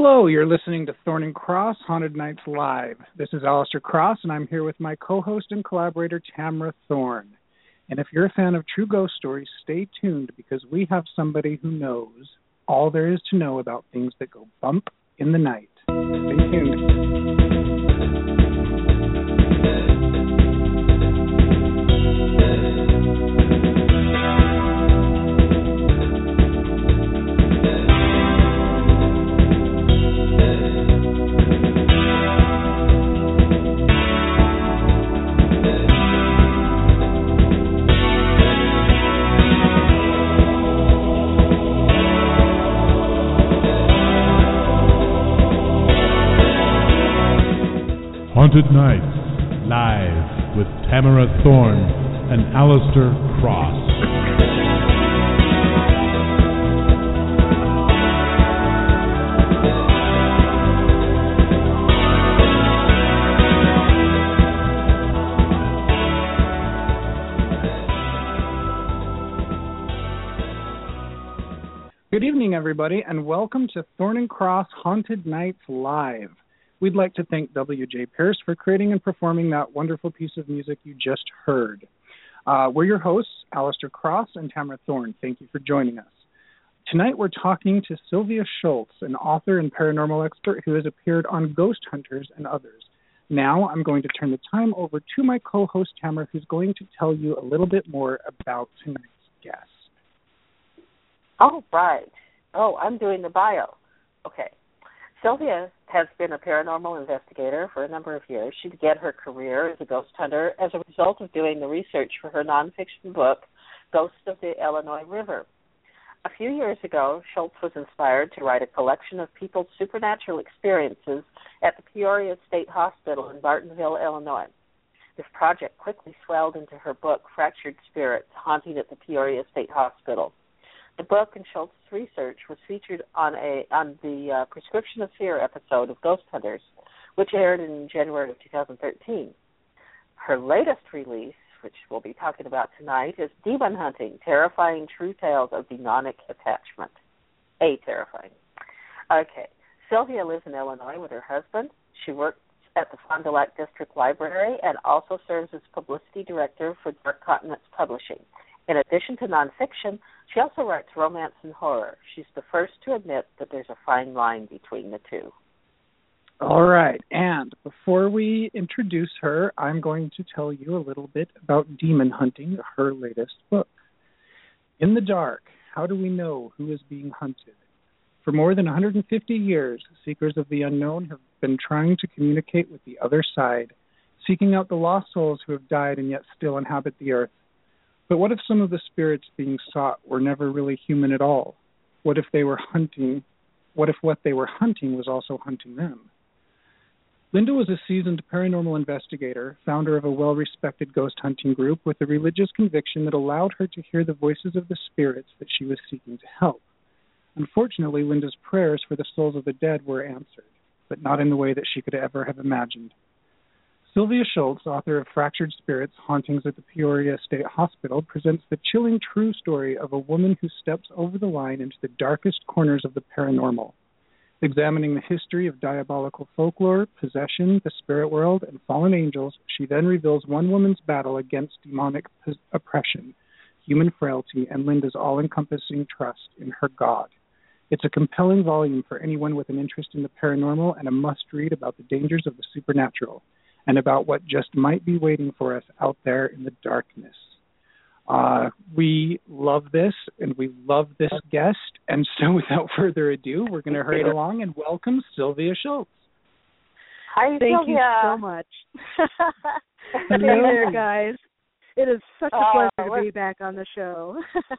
Hello, you're listening to Thorne and Cross Haunted Nights Live. This is Alistair Cross, and I'm here with my co host and collaborator, Tamara Thorne. And if you're a fan of true ghost stories, stay tuned because we have somebody who knows all there is to know about things that go bump in the night. Stay tuned. Haunted Nights, live with Tamara Thorne and Alistair Cross. Good evening, everybody, and welcome to Thorne and Cross Haunted Nights Live. We'd like to thank W.J. Pierce for creating and performing that wonderful piece of music you just heard. Uh, we're your hosts, Alistair Cross and Tamara Thorne. Thank you for joining us. Tonight we're talking to Sylvia Shults, an author and paranormal expert who has appeared on Ghost Hunters and others. Now I'm going to turn the time over to my co host, Tamara, who's going to tell you a little bit more about tonight's guest. Oh, right. Oh, I'm doing the bio. Okay. Sylvia has been a paranormal investigator for a number of years. She began her career as a ghost hunter as a result of doing the research for her nonfiction book, Ghosts of the Illinois River. A few years ago, Shults was inspired to write a collection of people's supernatural experiences at the Peoria State Hospital in Bartonville, Illinois. This project quickly swelled into her book, Fractured Spirits Haunting at the Peoria State Hospital. The book and Shults's research was featured on a on the uh, Prescription of Fear episode of Ghost Hunters, which aired in January of 2013. Her latest release, which we'll be talking about tonight, is Demon Hunting: Terrifying True Tales of Demonic Attachment. A terrifying. Okay, Sylvia lives in Illinois with her husband. She works at the Fondulac District Library and also serves as publicity director for Dark Continents Publishing. In addition to nonfiction, she also writes romance and horror. She's the first to admit that there's a fine line between the two. All right. And before we introduce her, I'm going to tell you a little bit about Demon Hunting, her latest book. In the dark, how do we know who is being hunted? For more than 150 years, seekers of the unknown have been trying to communicate with the other side, seeking out the lost souls who have died and yet still inhabit the earth. But what if some of the spirits being sought were never really human at all? What if they were hunting? What if what they were hunting was also hunting them? Linda was a seasoned paranormal investigator, founder of a well respected ghost hunting group with a religious conviction that allowed her to hear the voices of the spirits that she was seeking to help. Unfortunately, Linda's prayers for the souls of the dead were answered, but not in the way that she could ever have imagined. Sylvia Shults, author of Fractured Spirits Hauntings at the Peoria State Hospital, presents the chilling true story of a woman who steps over the line into the darkest corners of the paranormal. Examining the history of diabolical folklore, possession, the spirit world, and fallen angels, she then reveals one woman's battle against demonic oppression, human frailty, and Linda's all encompassing trust in her God. It's a compelling volume for anyone with an interest in the paranormal and a must read about the dangers of the supernatural and about what just might be waiting for us out there in the darkness. Uh, we love this and we love this guest. And so, without further ado, we're going to hurry along and welcome Sylvia Shults. Hi, Thank Sylvia. you so much. hey there, guys. It is such a Oh, pleasure to be back on the show.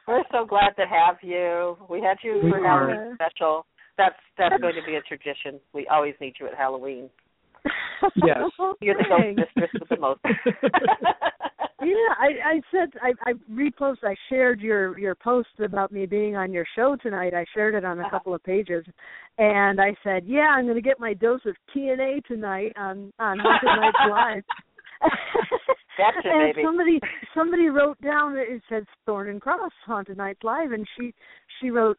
We're so glad to have you. We had you We for are. Halloween special. That's that's going to be a tradition. We always need you at Halloween. Yes. You're the Thanks. ghost mistress with the most. Yeah, I, I said I, I repost. I shared your your post about me being on your show tonight. I shared it on a couple of pages, and I said, "Yeah, I'm going to get my dose of TNA tonight on on Haunted Nights Live." Gotcha, and baby. somebody somebody wrote down that it says Thorne and Cross Haunted Nights Live, and she she wrote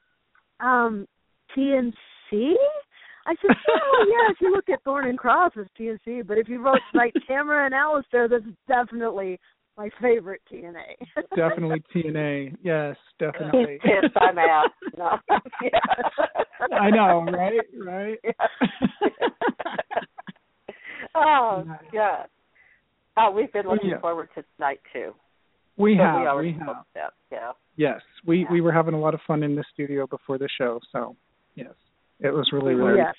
um TNC. I said, oh yeah, if you look at Thorne and Cross as TNC, but if you wrote like Tamara and Alistair, that's definitely my favorite TNA. definitely TNA. Yes, definitely. yes, I'm out. No. yeah. I know, right? Right. oh yeah. Oh, we've been oh, looking yeah. forward to tonight too. We So have. we, already have. spoke that. Yeah. Yes, we Yeah. we were having a lot of fun in the studio before the show. So yes, it was really weird. yes.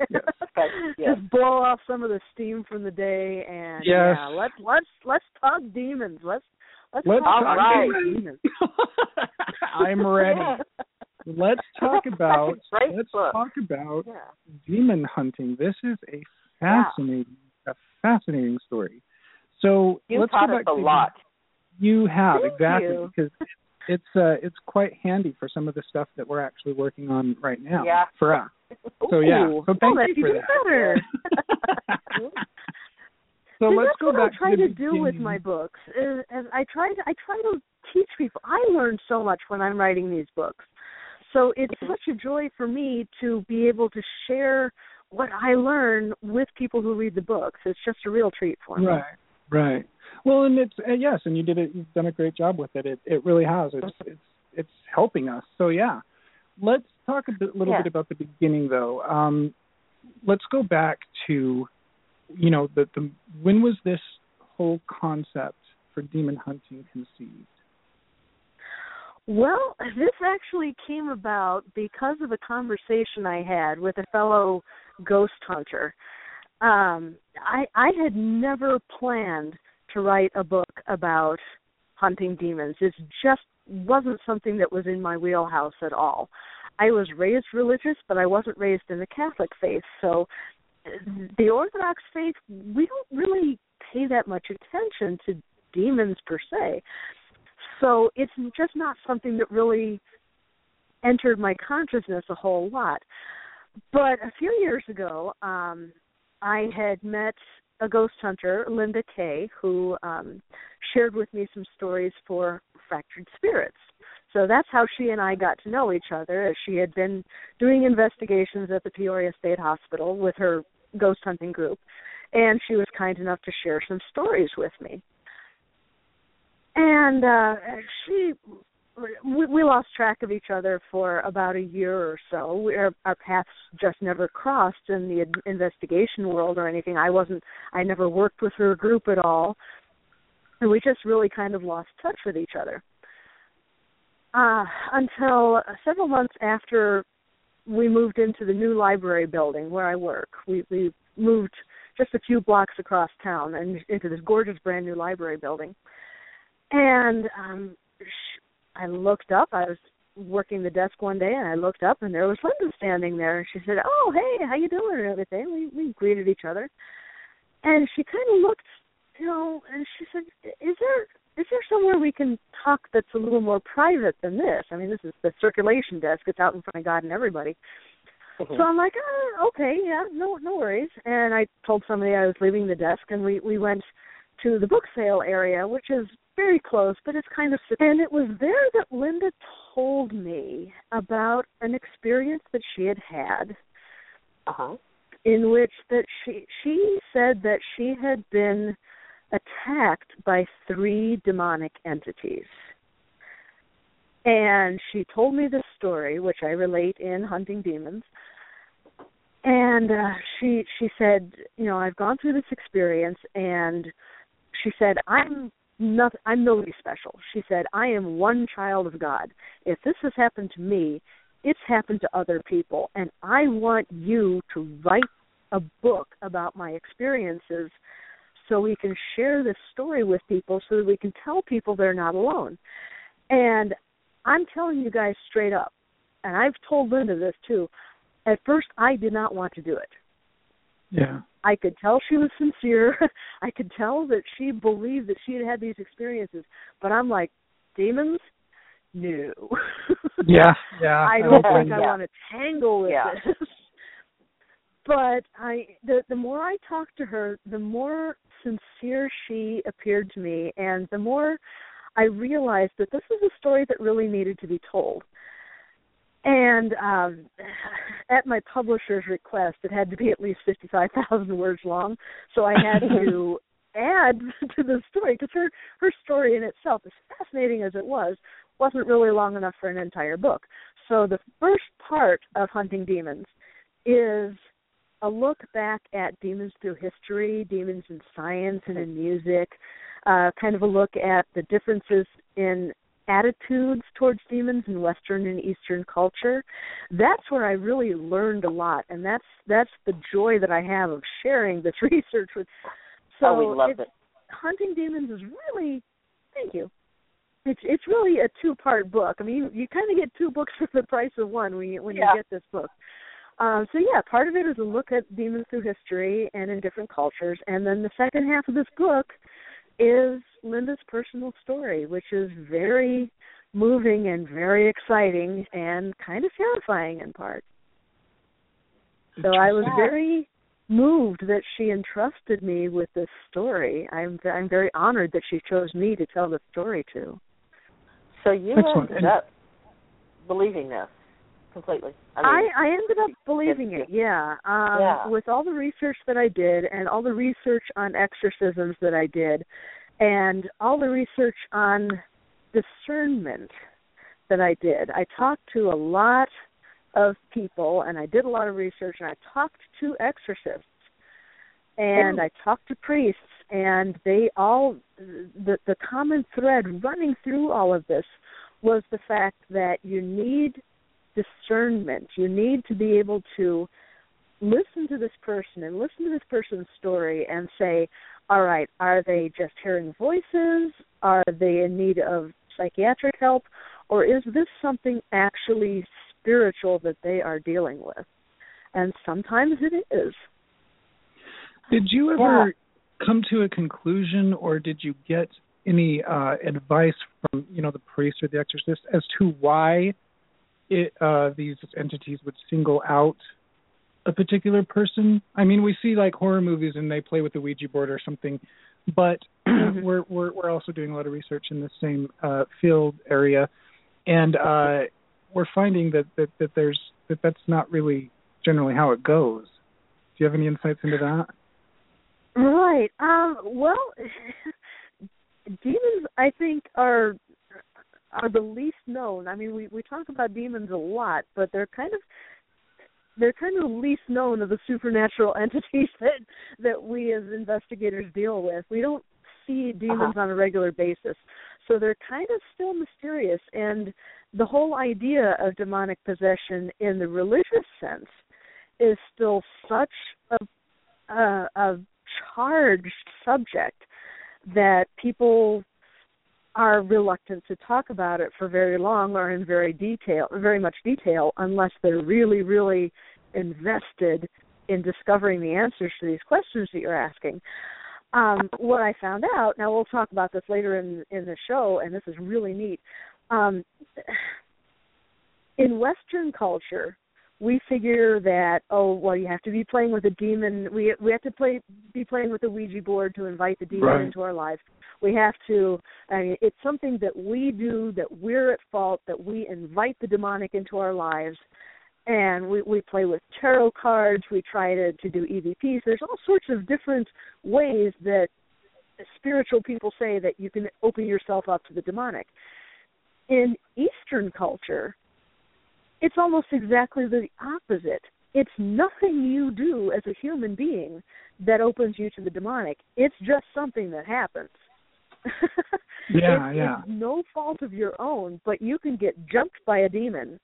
Yes. But, yes. Just blow off some of the steam from the day, and Yes. yeah, let's let's let's talk demons. Let's let's, Let's talk talk about demons. demons. I'm ready. Let's talk about let's book. talk about Yeah. demon hunting. This is a fascinating a fascinating story. So You let's taught go us back a to lot. You have Thank exactly you. because it's uh it's quite handy for some of the stuff that we're actually working on right now Yeah. for us. So yeah, so thank oh, you for that. better. so See, let's that's go what back I try to, to, do with my books. Is, is I try to I try to teach people. I learn so much when I'm writing these books. So it's such a joy for me to be able to share what I learn with people who read the books. It's just a real treat for me. Right, right. Well, and it's uh, yes, and you did it. You've done a great job with it. It it really has. It's it's it's helping us. So yeah, let's talk a bit, little Yeah. bit about the beginning though. Um, let's go back to, you know, the the when was this whole concept for demon hunting conceived? Well, this actually came about because of a conversation I had with a fellow ghost hunter. Um, I I had never planned to write a book about hunting demons. It just wasn't something that was in my wheelhouse at all. I was raised religious, but I wasn't raised in the Catholic faith. So the Orthodox faith, we don't really pay that much attention to demons per se. So it's just not something that really entered my consciousness a whole lot. But a few years ago, um, I had met a ghost hunter, Linda Kay, who um, shared with me some stories for Fractured Spirits. So that's how she and I got to know each other. As she had been doing investigations at the Peoria State Hospital with her ghost hunting group, and she was kind enough to share some stories with me. And uh she we, we lost track of each other for about a year or so. We, our, our paths just never crossed in the in- investigation world or anything. I wasn't. I never worked with her group at all, and we just really kind of lost touch with each other. Uh, until several months after we moved into the new library building where I work. We we moved just a few blocks across town and into this gorgeous brand new library building. And um I looked up. I was working the desk one day, and I looked up, and there was Linda standing there. And she said, "Oh, hey, how you doing?" and everything. We we greeted each other, and she kind of looked, you know, and she said, "Is there is there somewhere we can talk that's a little more private than this? I mean, this is the circulation desk. It's out in front of God and everybody." So mm-hmm. I'm like, oh, okay, yeah, no, no worries. And I told somebody I was leaving the desk, and we we went to the book sale area, which is very close, but it's kind of. And it was there that Linda told me about an experience that she had had, Uh-huh. in which that she she said that she had been attacked by three demonic entities. And she told me this story, which I relate in Hunting Demons. And uh, she she said, you know, I've gone through this experience, and she said, I'm not, I'm nobody special. She said, I am one child of God. If this has happened to me, it's happened to other people, and I want you to write a book about my experiences so we can share this story with people so that we can tell people they're not alone. And I'm telling you guys straight up, and I've told Linda this too. At first, I did not want to do it. Yeah. I could tell she was sincere. I could tell that she believed that she had had these experiences. But I'm like, demons? No. Yeah. Yeah. I don't don't think I. Yeah. want to tangle with Yeah. this. But I the the more I talked to her, the more sincere she appeared to me and the more I realized that this was a story that really needed to be told. And um at my publisher's request it had to be at least 55,000 words long. So I had to add to the story because her her story in itself as fascinating as it was wasn't really long enough for an entire book. So the first part of hunting demons is a look back at demons through history demons in science and in music uh, kind of a look at the differences in attitudes towards demons in Western and Eastern culture. That's where I really learned a lot, and that's that's the joy that I have of sharing this research with. So oh, we love it. Hunting demons is really, thank you. It's it's really a two part book. I mean, you, you kind of get two books for the price of one when you when yeah. you get this book. Um, so yeah, part of it is a look at demons through history and in different cultures, and then the second half of this book is Linda's personal story, which is very moving and very exciting and kind of terrifying in part. So I was very moved that she entrusted me with this story. I'm I'm very honored that she chose me to tell the story to. So you Excellent. ended up believing this completely. I, mean, I, I ended up believing it, yeah. Um Yeah. with all the research that I did and all the research on exorcisms that I did and all the research on discernment that I did. I talked to a lot of people and I did a lot of research and I talked to exorcists and oh. I talked to priests and they all the the common thread running through all of this was the fact that you need discernment. You need to be able to listen to this person and listen to this person's story and say, all right, are they just hearing voices? Are they in need of psychiatric help? Or is this something actually spiritual that they are dealing with? And sometimes it is. Did you ever come to a conclusion, or did you get any uh, advice from you know the priest or the exorcist as to why it, uh, these entities would single out a particular person? I mean, we see like horror movies and they play with the Ouija board or something, but we're we're we're also doing a lot of research in the same uh, field area, and uh, we're finding that, that that there's that that's not really generally how it goes. Do you have any insights into that? Right. Um, well, demons, I think, are are the least known. I mean, we we talk about demons a lot, but they're kind of they're kind of the least known of the supernatural entities that that we as investigators deal with. We don't see demons Uh-huh. on a regular basis, so they're kind of still mysterious. And the whole idea of demonic possession in the religious sense is still such a a, a charged subject that people are reluctant to talk about it for very long or in very detail very much detail unless they're really really invested in discovering the answers to these questions that you're asking. Um, what i found out now we'll talk about this later in in the show and this is really neat. Um, in western culture we figure that oh well you have to be playing with a demon. We we have to play be playing with a ouija board to invite the demon Right. into our lives. We have to I mean, it's something that we do that we're at fault that we invite the demonic into our lives. And we we play with tarot cards. We try to to do evps there's all sorts of different ways that spiritual people say that you can open yourself up to the demonic. In eastern culture it's almost exactly the opposite. It's nothing you do as a human being that opens you to the demonic. It's just something that happens. Yeah, it's, yeah. It's no fault of your own, but you can get jumped by a demon.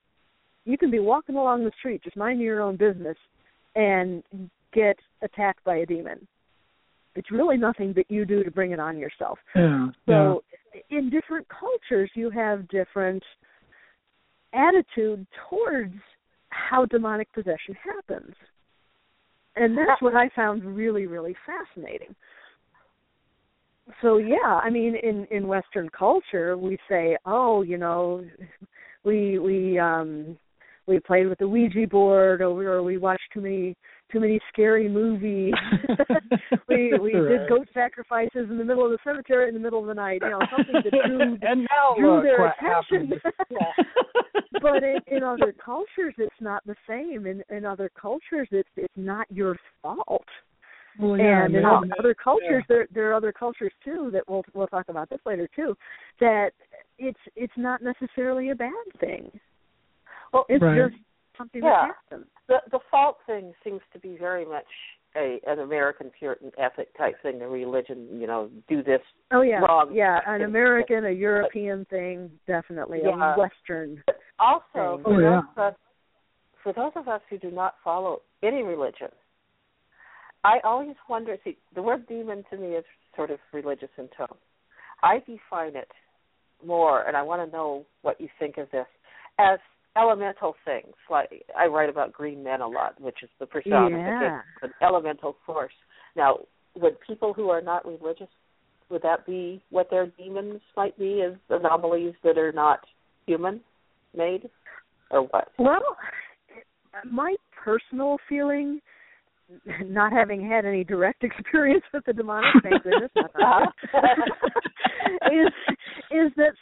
You can be walking along the street, just minding your own business, and get attacked by a demon. It's really nothing that you do to bring it on yourself. Yeah. So in different cultures you have different attitude towards how demonic possession happens. And that's what I found really, really fascinating. So yeah, I mean in in western culture we say, "Oh, you know, we we um we played with the Ouija board, or we, or we watched too many too many scary movies. we we right. did goat sacrifices in the middle of the cemetery in the middle of the night. You know, something that drew and now drew their attention. but in, in other cultures, it's not the same. In in other cultures, it's it's not your fault. Well, yeah, and in man, other cultures, yeah. there there are other cultures too that we'll we'll talk about this later too. That it's it's not necessarily a bad thing. Well, it's Right. just something Yeah. that happens. the the fault thing seems to be very much a an American Puritan ethic type thing. The religion, you know, do this Oh yeah, wrong. yeah, an American, a European thing, definitely Yeah. a Western. But also, thing. Oh, for Oh, yeah. those of us, for those of us who do not follow any religion, I always wonder. See, the word demon to me is sort of religious in tone. I define it more, and I want to know what you think of this as elemental things. Like I write about green men a lot, which is the personification Yeah. of an elemental force. Now, would people who are not religious would that be what their demons might be as anomalies that are not human made or what Well, my personal feeling, not having had any direct experience with the demonic, thank goodness, is is that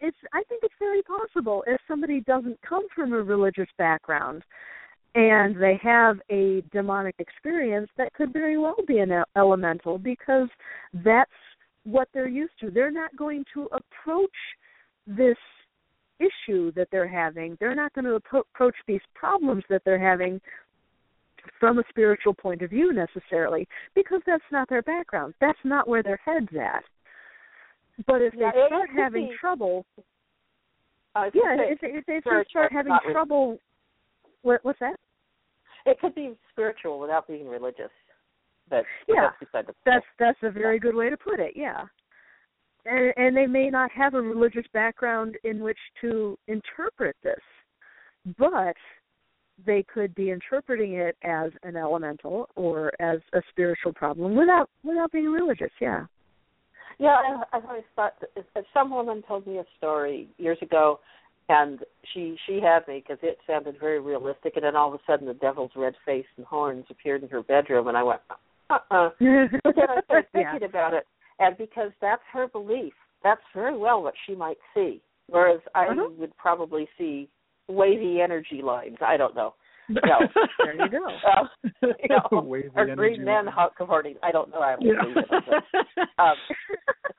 it's. I think it's very possible if somebody doesn't come from a religious background and they have a demonic experience, that could very well be an elemental because that's what they're used to. They're not going to approach this issue that they're having. They're not going to approach these problems that they're having from a spiritual point of view necessarily because that's not their background. That's not where their head's at. But if they Yeah, it start having be- trouble, yeah, if, if, if they start having trouble, what, what's that? it could be spiritual without being religious but Yeah, that's That's that's a very good way to put it. Yeah, and and they may not have a religious background in which to interpret this, but they could be interpreting it as an elemental or as a spiritual problem without without being religious. Yeah. Yeah, I, I've always thought that some woman told me a story years ago, and she she had me because it sounded very realistic, and then all of a sudden the devil's red face and horns appeared in her bedroom, and I went, uh uh But then I started yeah. thinking about it, and because that's her belief, that's very well what she might see. Whereas I Uh-huh. would probably see wavy energy lines. I don't know. No. There you go. Uh, you know, Wavy or energy green men lines. hot cavorting. I don't know. I don't Yeah. believe it. Um,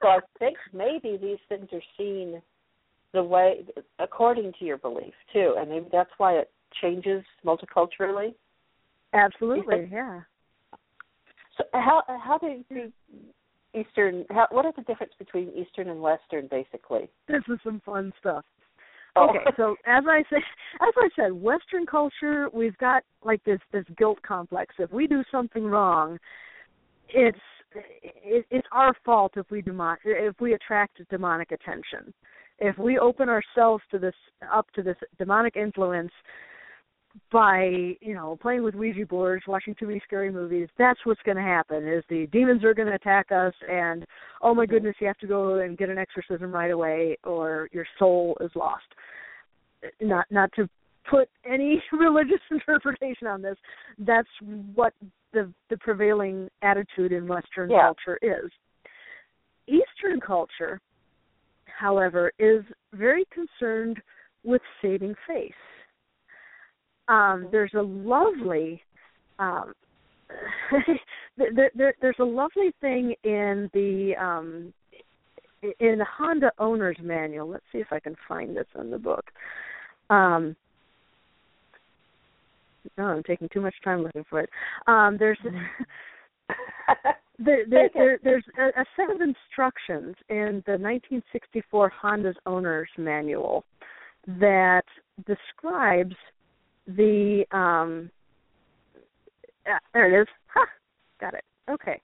so I think maybe these things are seen the way according to your belief too, and maybe that's why it changes multiculturally. Absolutely. Yeah. So how how do you Eastern? How, what is the difference between Eastern and Western, basically? This is some fun stuff. Okay, so as I said, as I said, Western culture, we've got like this this guilt complex. If we do something wrong, it's it, it's our fault if we demon if we attract demonic attention. If we open ourselves to this up to this demonic influence by you know playing with Ouija boards, watching too many scary movies, that's what's going to happen. Is the demons are going to attack us, and oh my mm-hmm. goodness, you have to go and get an exorcism right away, or your soul is lost. Not not to put any religious interpretation on this. That's what the the prevailing attitude in Western Yeah. culture is. Eastern culture, however, is very concerned with saving face. Um, there's a lovely um, there, there, there's a lovely thing in the um, in the Honda owner's manual. Let's see if I can find this in the book. Um, no, I'm taking too much time looking for it. Um, there's there, there, there, there's a, a set of instructions in the 1964 Honda's owner's manual that describes the um yeah, there it is. Ha, got it. Okay.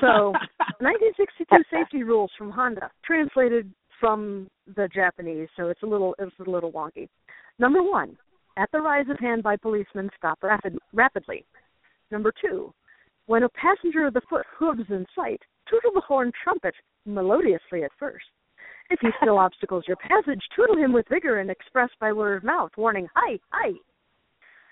So 1962 safety rules from Honda, translated from the Japanese, so it's a little it's a little wonky. Number one, at the rise of hand by policemen, stop rapid, rapidly. Number two, when a passenger of the foot hooves in sight, tootle the horn trumpet melodiously at first. If he still obstacles your passage, tootle him with vigor and express by word of mouth, warning, Hi, hi.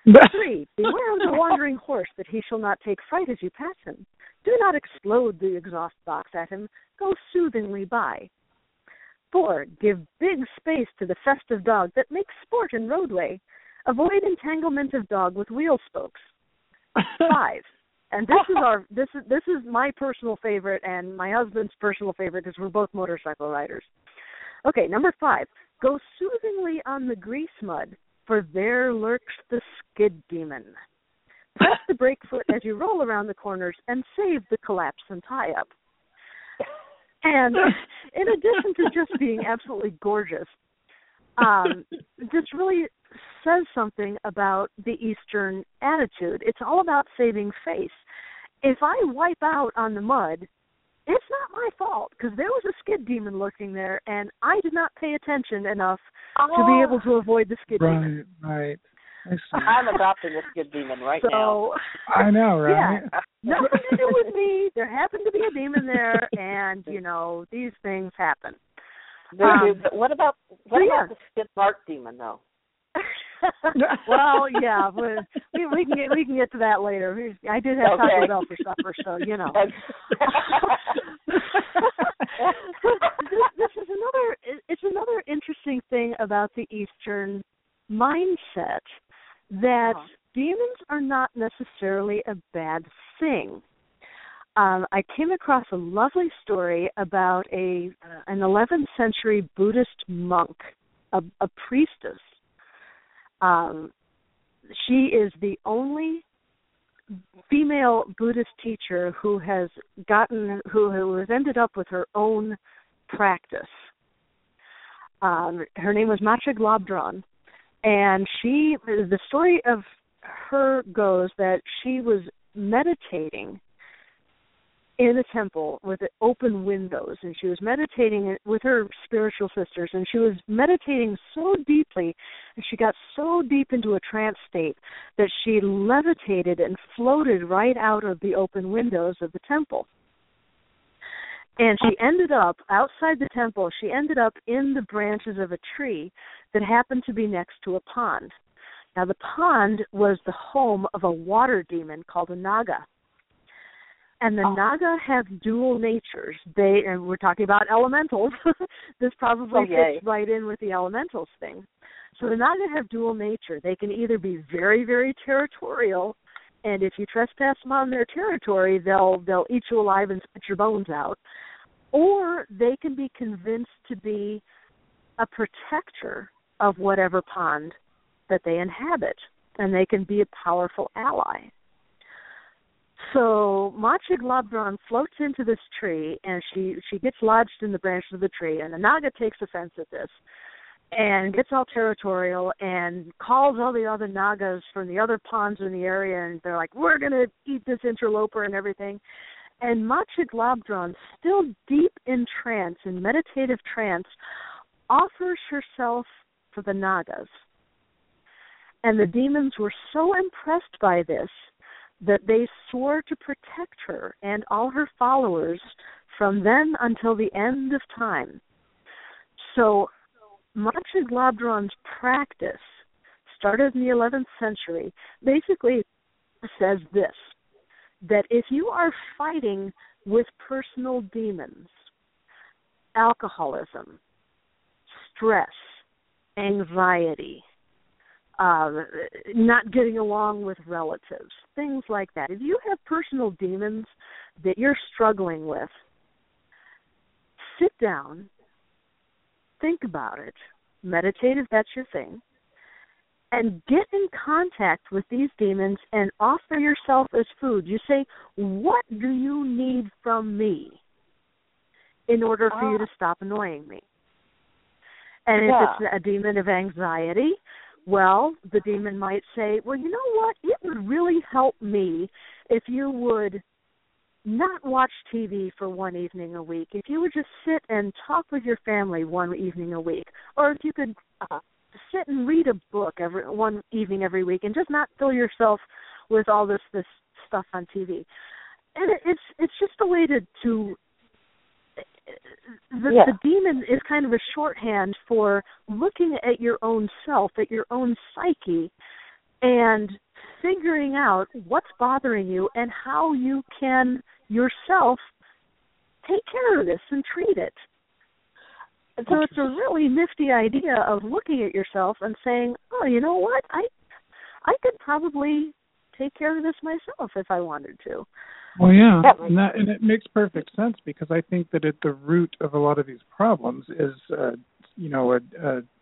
Three, beware of the wandering horse, that he shall not take fright as you pass him. Do not explode the exhaust box at him. Go soothingly by. Four, give big space to the festive dog that makes sport in roadway. Avoid entanglement of dog with wheel spokes. Five, and this is our this is this is my personal favorite and my husband's personal favorite because we're both motorcycle riders. Okay, number five, go soothingly on the grease mud, for there lurks the skid demon. Press the brake foot as you roll around the corners and save the collapse and tie up. And in addition to just being absolutely gorgeous, um, this really says something about the Eastern attitude. It's all about saving face. If I wipe out on the mud, it's not my fault because there was a skid demon lurking there, and I did not pay attention enough oh. to be able to avoid the skid right, demon. Right, right. I'm adopting a skid demon right so, now. I know, right? Yeah, nothing to do with me. There happened to be a demon there, and you know these things happen. Um, but what about what about yeah. the skid mark demon though? well, yeah, we, we can get we can get to that later. I did have okay. Taco Bell for supper, so you know. this, this is another. It's another interesting thing about the Eastern mindset that uh-huh. demons are not necessarily a bad thing. Um, I came across a lovely story about a uh, an 11th century Buddhist monk, a, a priestess. Um, she is the only female Buddhist teacher who has gotten who, has ended up with her own practice. Um, her name was Machig Labdrön, and she the story of her goes that she was meditating in a temple with open windows and she was meditating with her spiritual sisters and she was meditating so deeply and she got so deep into a trance state that she levitated and floated right out of the open windows of the temple. And she ended up outside the temple she ended up in the branches of a tree that happened to be next to a pond. Now the pond was the home of a water demon called a naga and the oh. naga have dual natures they and we're talking about elementals this probably oh, fits right in with the elementals thing so the naga have dual nature they can either be very very territorial and if you trespass on their territory, they'll they'll eat you alive and spit your bones out. Or they can be convinced to be a protector of whatever pond that they inhabit, and they can be a powerful ally. So Machig Labdrön floats into this tree, and she she gets lodged in the branch of the tree, and the Naga takes offense at this and gets all territorial and calls all the other Nagas from the other ponds in the area and they're like, We're gonna eat this interloper and everything and Machig Labdrön, still deep in trance, in meditative trance, offers herself for the Nagas. And the demons were so impressed by this that they swore to protect her and all her followers from then until the end of time. So Machig Labdrön's practice started in the 11th century basically says this that if you are fighting with personal demons, alcoholism, stress, anxiety, uh, not getting along with relatives, things like that. If you have personal demons that you're struggling with, sit down think about it, meditate if that's your thing, and get in contact with these demons and offer yourself as food. You say, What do you need from me in order for you to ah. stop annoying me? And yeah. if it's a demon of anxiety, well, the demon might say, Well, you know what? It would really help me if you would not watch TV for one evening a week, if you would just sit and talk with your family one evening a week, or if you could uh, sit and read a book every one evening every week, and just not fill yourself with all this this stuff on TV, and it, it's it's just a way to to the, Yeah. the demon is kind of a shorthand for looking at your own self, at your own psyche, and figuring out what's bothering you and how you can yourself take care of this and treat it. So it's a really nifty idea of looking at yourself and saying, "Oh, you know what? I I could probably take care of this myself if I wanted to." Well, yeah, Yeah. and that and it makes perfect sense because I think that at the root of a lot of these problems is, uh, you know, a,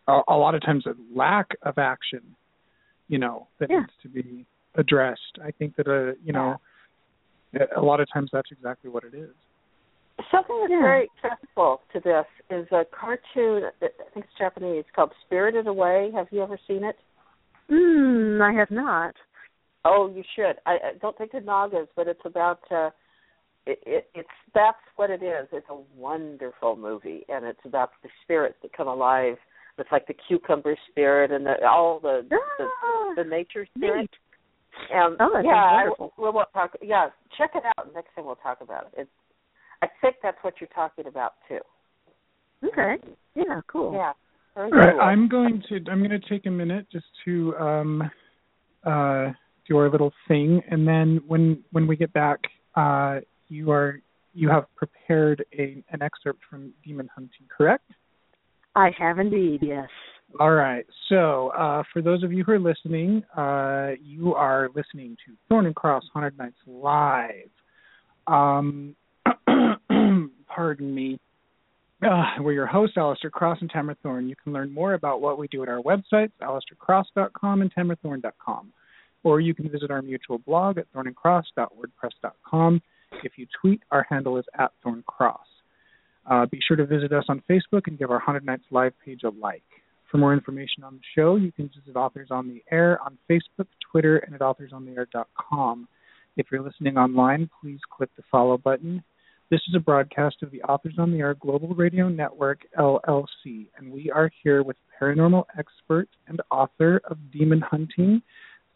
a a lot of times a lack of action, you know, that Yeah. needs to be addressed. I think that a you know, a lot of times that's exactly what it is. Something that's Yeah. very accessible to this is a cartoon. I think it's Japanese called Spirited Away. Have you ever seen it? Hmm, I have not. Oh, you should. I, I don't think the Nagas, but it's about. uh it, it, it's that's what it is. It's a wonderful movie, and it's about the spirits that come alive. It's like the cucumber spirit and the, all the Ah, the, the nature spirit. neat. Um, Oh, that yeah, sounds I, wonderful. we won't talk. Yeah, check it out. Next time we'll talk about it. It's, I think that's what you're talking about too. Okay. Yeah, cool. Yeah. Very All right, cool. I'm going to I'm going to take a minute just to um uh do our little thing and then when when we get back uh you are you have prepared a an excerpt from Demon Hunting, correct? I have indeed, yes. All right. So, uh, for those of you who are listening, uh, you are listening to Thorne and Cross Haunted Nights live. Um, pardon me. Uh, we're your hosts, Alistair Cross and Tamara Thorne. You can learn more about what we do at our websites, alistaircross.com and tamarathorne.com. Or you can visit our mutual blog at thornandcross.wordpress.com. If you tweet, our handle is at thorncross. Uh, be sure to visit us on Facebook and give our Haunted Nights live page a like. For more information on the show, you can visit Authors on the Air on Facebook, Twitter, and at authorsontheair.com. If you're listening online, please click the follow button. This is a broadcast of the Authors on the Air Global Radio Network, LLC, and we are here with paranormal expert and author of Demon Hunting,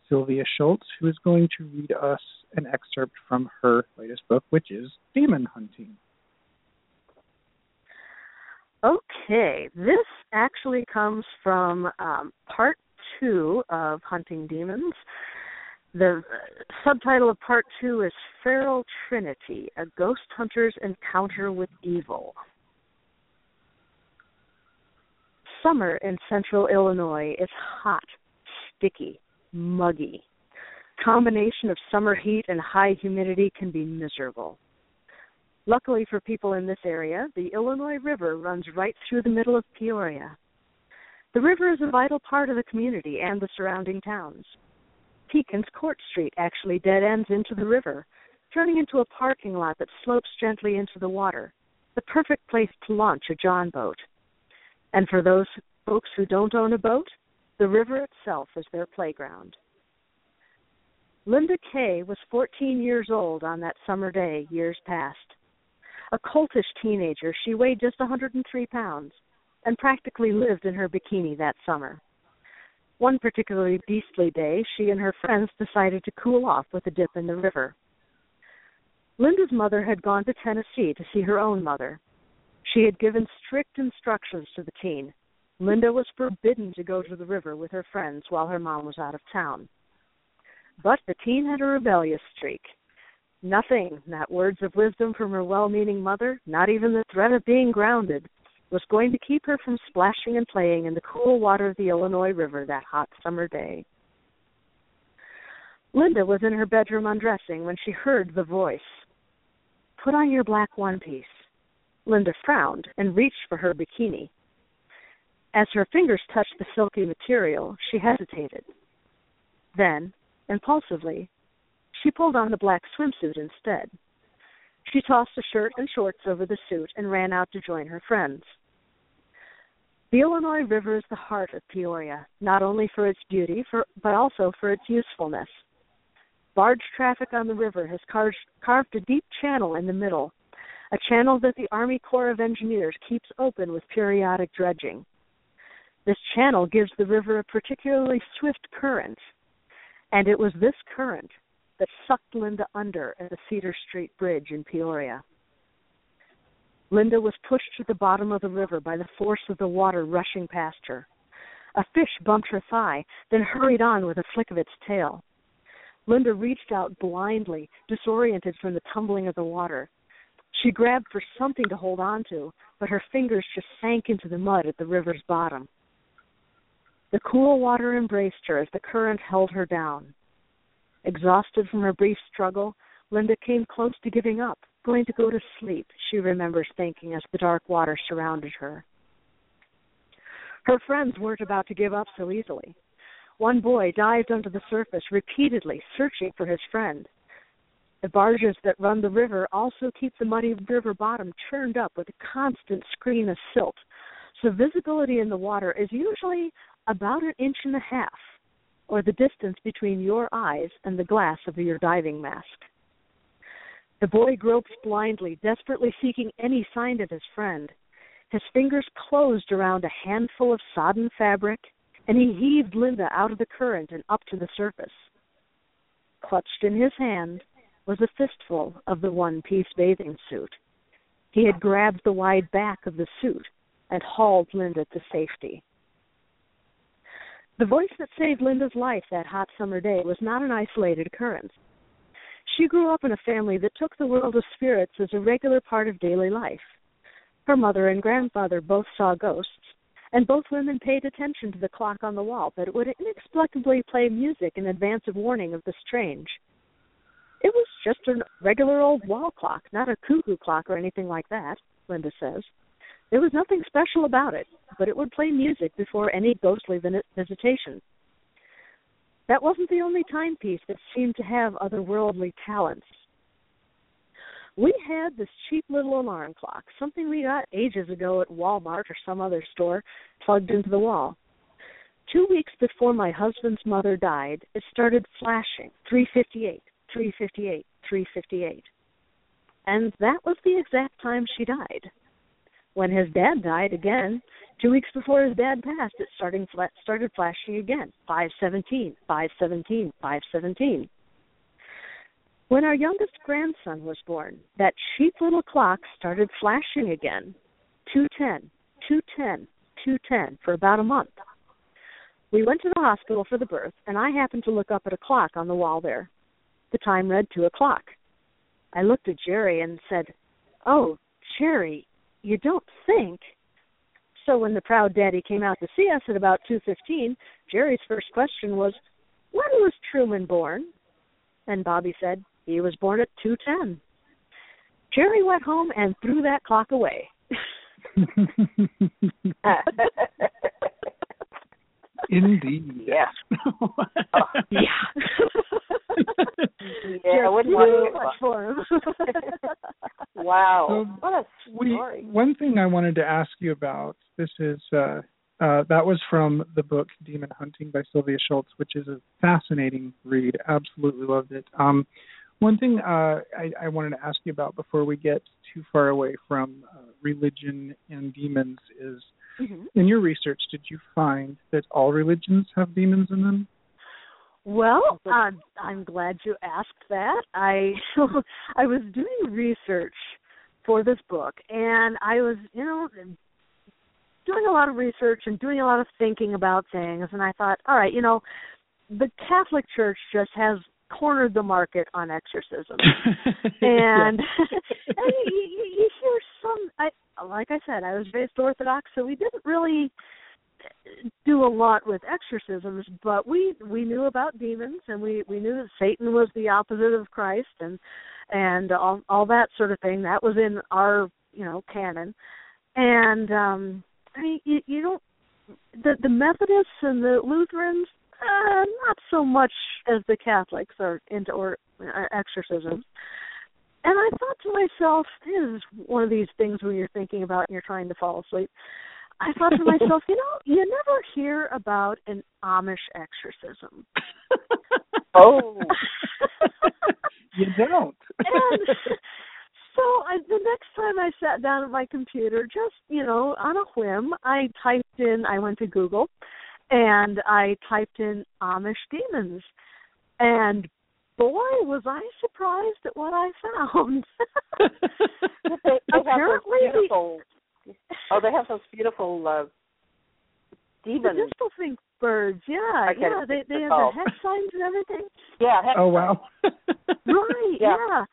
Sylvia Shults, who is going to read us an excerpt from her latest book, which is Demon Hunting. Okay, this actually comes from um, part two of Hunting Demons. The subtitle of part two is Feral Trinity A Ghost Hunter's Encounter with Evil. Summer in central Illinois is hot, sticky, muggy. Combination of summer heat and high humidity can be miserable. Luckily for people in this area, the Illinois River runs right through the middle of Peoria. The river is a vital part of the community and the surrounding towns. Pekin's Court Street actually dead ends into the river, turning into a parking lot that slopes gently into the water, the perfect place to launch a John boat. And for those folks who don't own a boat, the river itself is their playground. Linda Kay was 14 years old on that summer day years past. A coltish teenager, she weighed just 103 pounds and practically lived in her bikini that summer. One particularly beastly day, she and her friends decided to cool off with a dip in the river. Linda's mother had gone to Tennessee to see her own mother. She had given strict instructions to the teen. Linda was forbidden to go to the river with her friends while her mom was out of town. But the teen had a rebellious streak. Nothing, not words of wisdom from her well meaning mother, not even the threat of being grounded, was going to keep her from splashing and playing in the cool water of the Illinois River that hot summer day. Linda was in her bedroom undressing when she heard the voice. Put on your black one piece. Linda frowned and reached for her bikini. As her fingers touched the silky material, she hesitated. Then, impulsively, she pulled on the black swimsuit instead. She tossed a shirt and shorts over the suit and ran out to join her friends. The Illinois River is the heart of Peoria, not only for its beauty, for, but also for its usefulness. Barge traffic on the river has carved, carved a deep channel in the middle, a channel that the Army Corps of Engineers keeps open with periodic dredging. This channel gives the river a particularly swift current, and it was this current that sucked Linda under at the Cedar Street Bridge in Peoria. Linda was pushed to the bottom of the river by the force of the water rushing past her. A fish bumped her thigh, then hurried on with a flick of its tail. Linda reached out blindly, disoriented from the tumbling of the water. She grabbed for something to hold on to, but her fingers just sank into the mud at the river's bottom. The cool water embraced her as the current held her down. Exhausted from her brief struggle, Linda came close to giving up, going to go to sleep, she remembers thinking as the dark water surrounded her. Her friends weren't about to give up so easily. One boy dived under the surface repeatedly, searching for his friend. The barges that run the river also keep the muddy river bottom churned up with a constant screen of silt, so visibility in the water is usually about an inch and a half, or the distance between your eyes and the glass of your diving mask. The boy groped blindly, desperately seeking any sign of his friend. His fingers closed around a handful of sodden fabric, and he heaved Linda out of the current and up to the surface. Clutched in his hand was a fistful of the one piece bathing suit. He had grabbed the wide back of the suit and hauled Linda to safety. The voice that saved Linda's life that hot summer day was not an isolated occurrence. She grew up in a family that took the world of spirits as a regular part of daily life. Her mother and grandfather both saw ghosts, and both women paid attention to the clock on the wall that would inexplicably play music in advance of warning of the strange. It was just a regular old wall clock, not a cuckoo clock or anything like that, Linda says. There was nothing special about it, but it would play music before any ghostly visitation. That wasn't the only timepiece that seemed to have otherworldly talents. We had this cheap little alarm clock, something we got ages ago at Walmart or some other store, plugged into the wall. Two weeks before my husband's mother died, it started flashing 358, 358, 358. And that was the exact time she died. When his dad died again, two weeks before his dad passed, it starting started flashing again. 517, 517, 517. When our youngest grandson was born, that cheap little clock started flashing again. 210, 210, 210 for about a month. We went to the hospital for the birth, and I happened to look up at a clock on the wall there. The time read two o'clock. I looked at Jerry and said, Oh, Jerry, you don't think. So when the proud daddy came out to see us at about 2:15, Jerry's first question was, "When was Truman born?" And Bobby said, "He was born at 2:10." Jerry went home and threw that clock away. Indeed. Yeah. yeah. yeah, I wouldn't want to much for him. wow. So what a we, story. one thing I wanted to ask you about this is uh, uh, that was from the book Demon Hunting by Sylvia Shults, which is a fascinating read. Absolutely loved it. Um, one thing uh, I, I, wanted to ask you about before we get too far away from uh, religion and demons is mm-hmm. in your research, did you find that all religions have demons in them? Well, uh, I'm glad you asked that. I I was doing research for this book, and I was, you know, doing a lot of research and doing a lot of thinking about things, and I thought, all right, you know, the Catholic Church just has cornered the market on exorcism, and, and you, you, you hear some. I like I said, I was raised Orthodox, so we didn't really do a lot with exorcisms, but we we knew about demons and we we knew that Satan was the opposite of Christ and and all all that sort of thing. That was in our you know canon, and um I mean you, you don't the the Methodists and the Lutherans uh, not so much as the Catholics are into or uh, exorcisms. And I thought to myself, this is one of these things when you're thinking about and you're trying to fall asleep. I thought to myself, you know, you never hear about an Amish exorcism. oh. you don't. and so I, the next time I sat down at my computer, just you know, on a whim, I typed in. I went to Google, and I typed in Amish demons, and boy, was I surprised at what I found. they, they Apparently, have those beautiful. Oh, they have those beautiful uh, demon. The distal think birds, yeah, Okay, yeah. They they have oh. the hex signs and everything. Yeah. heck, oh wow. Right, Yeah. yeah.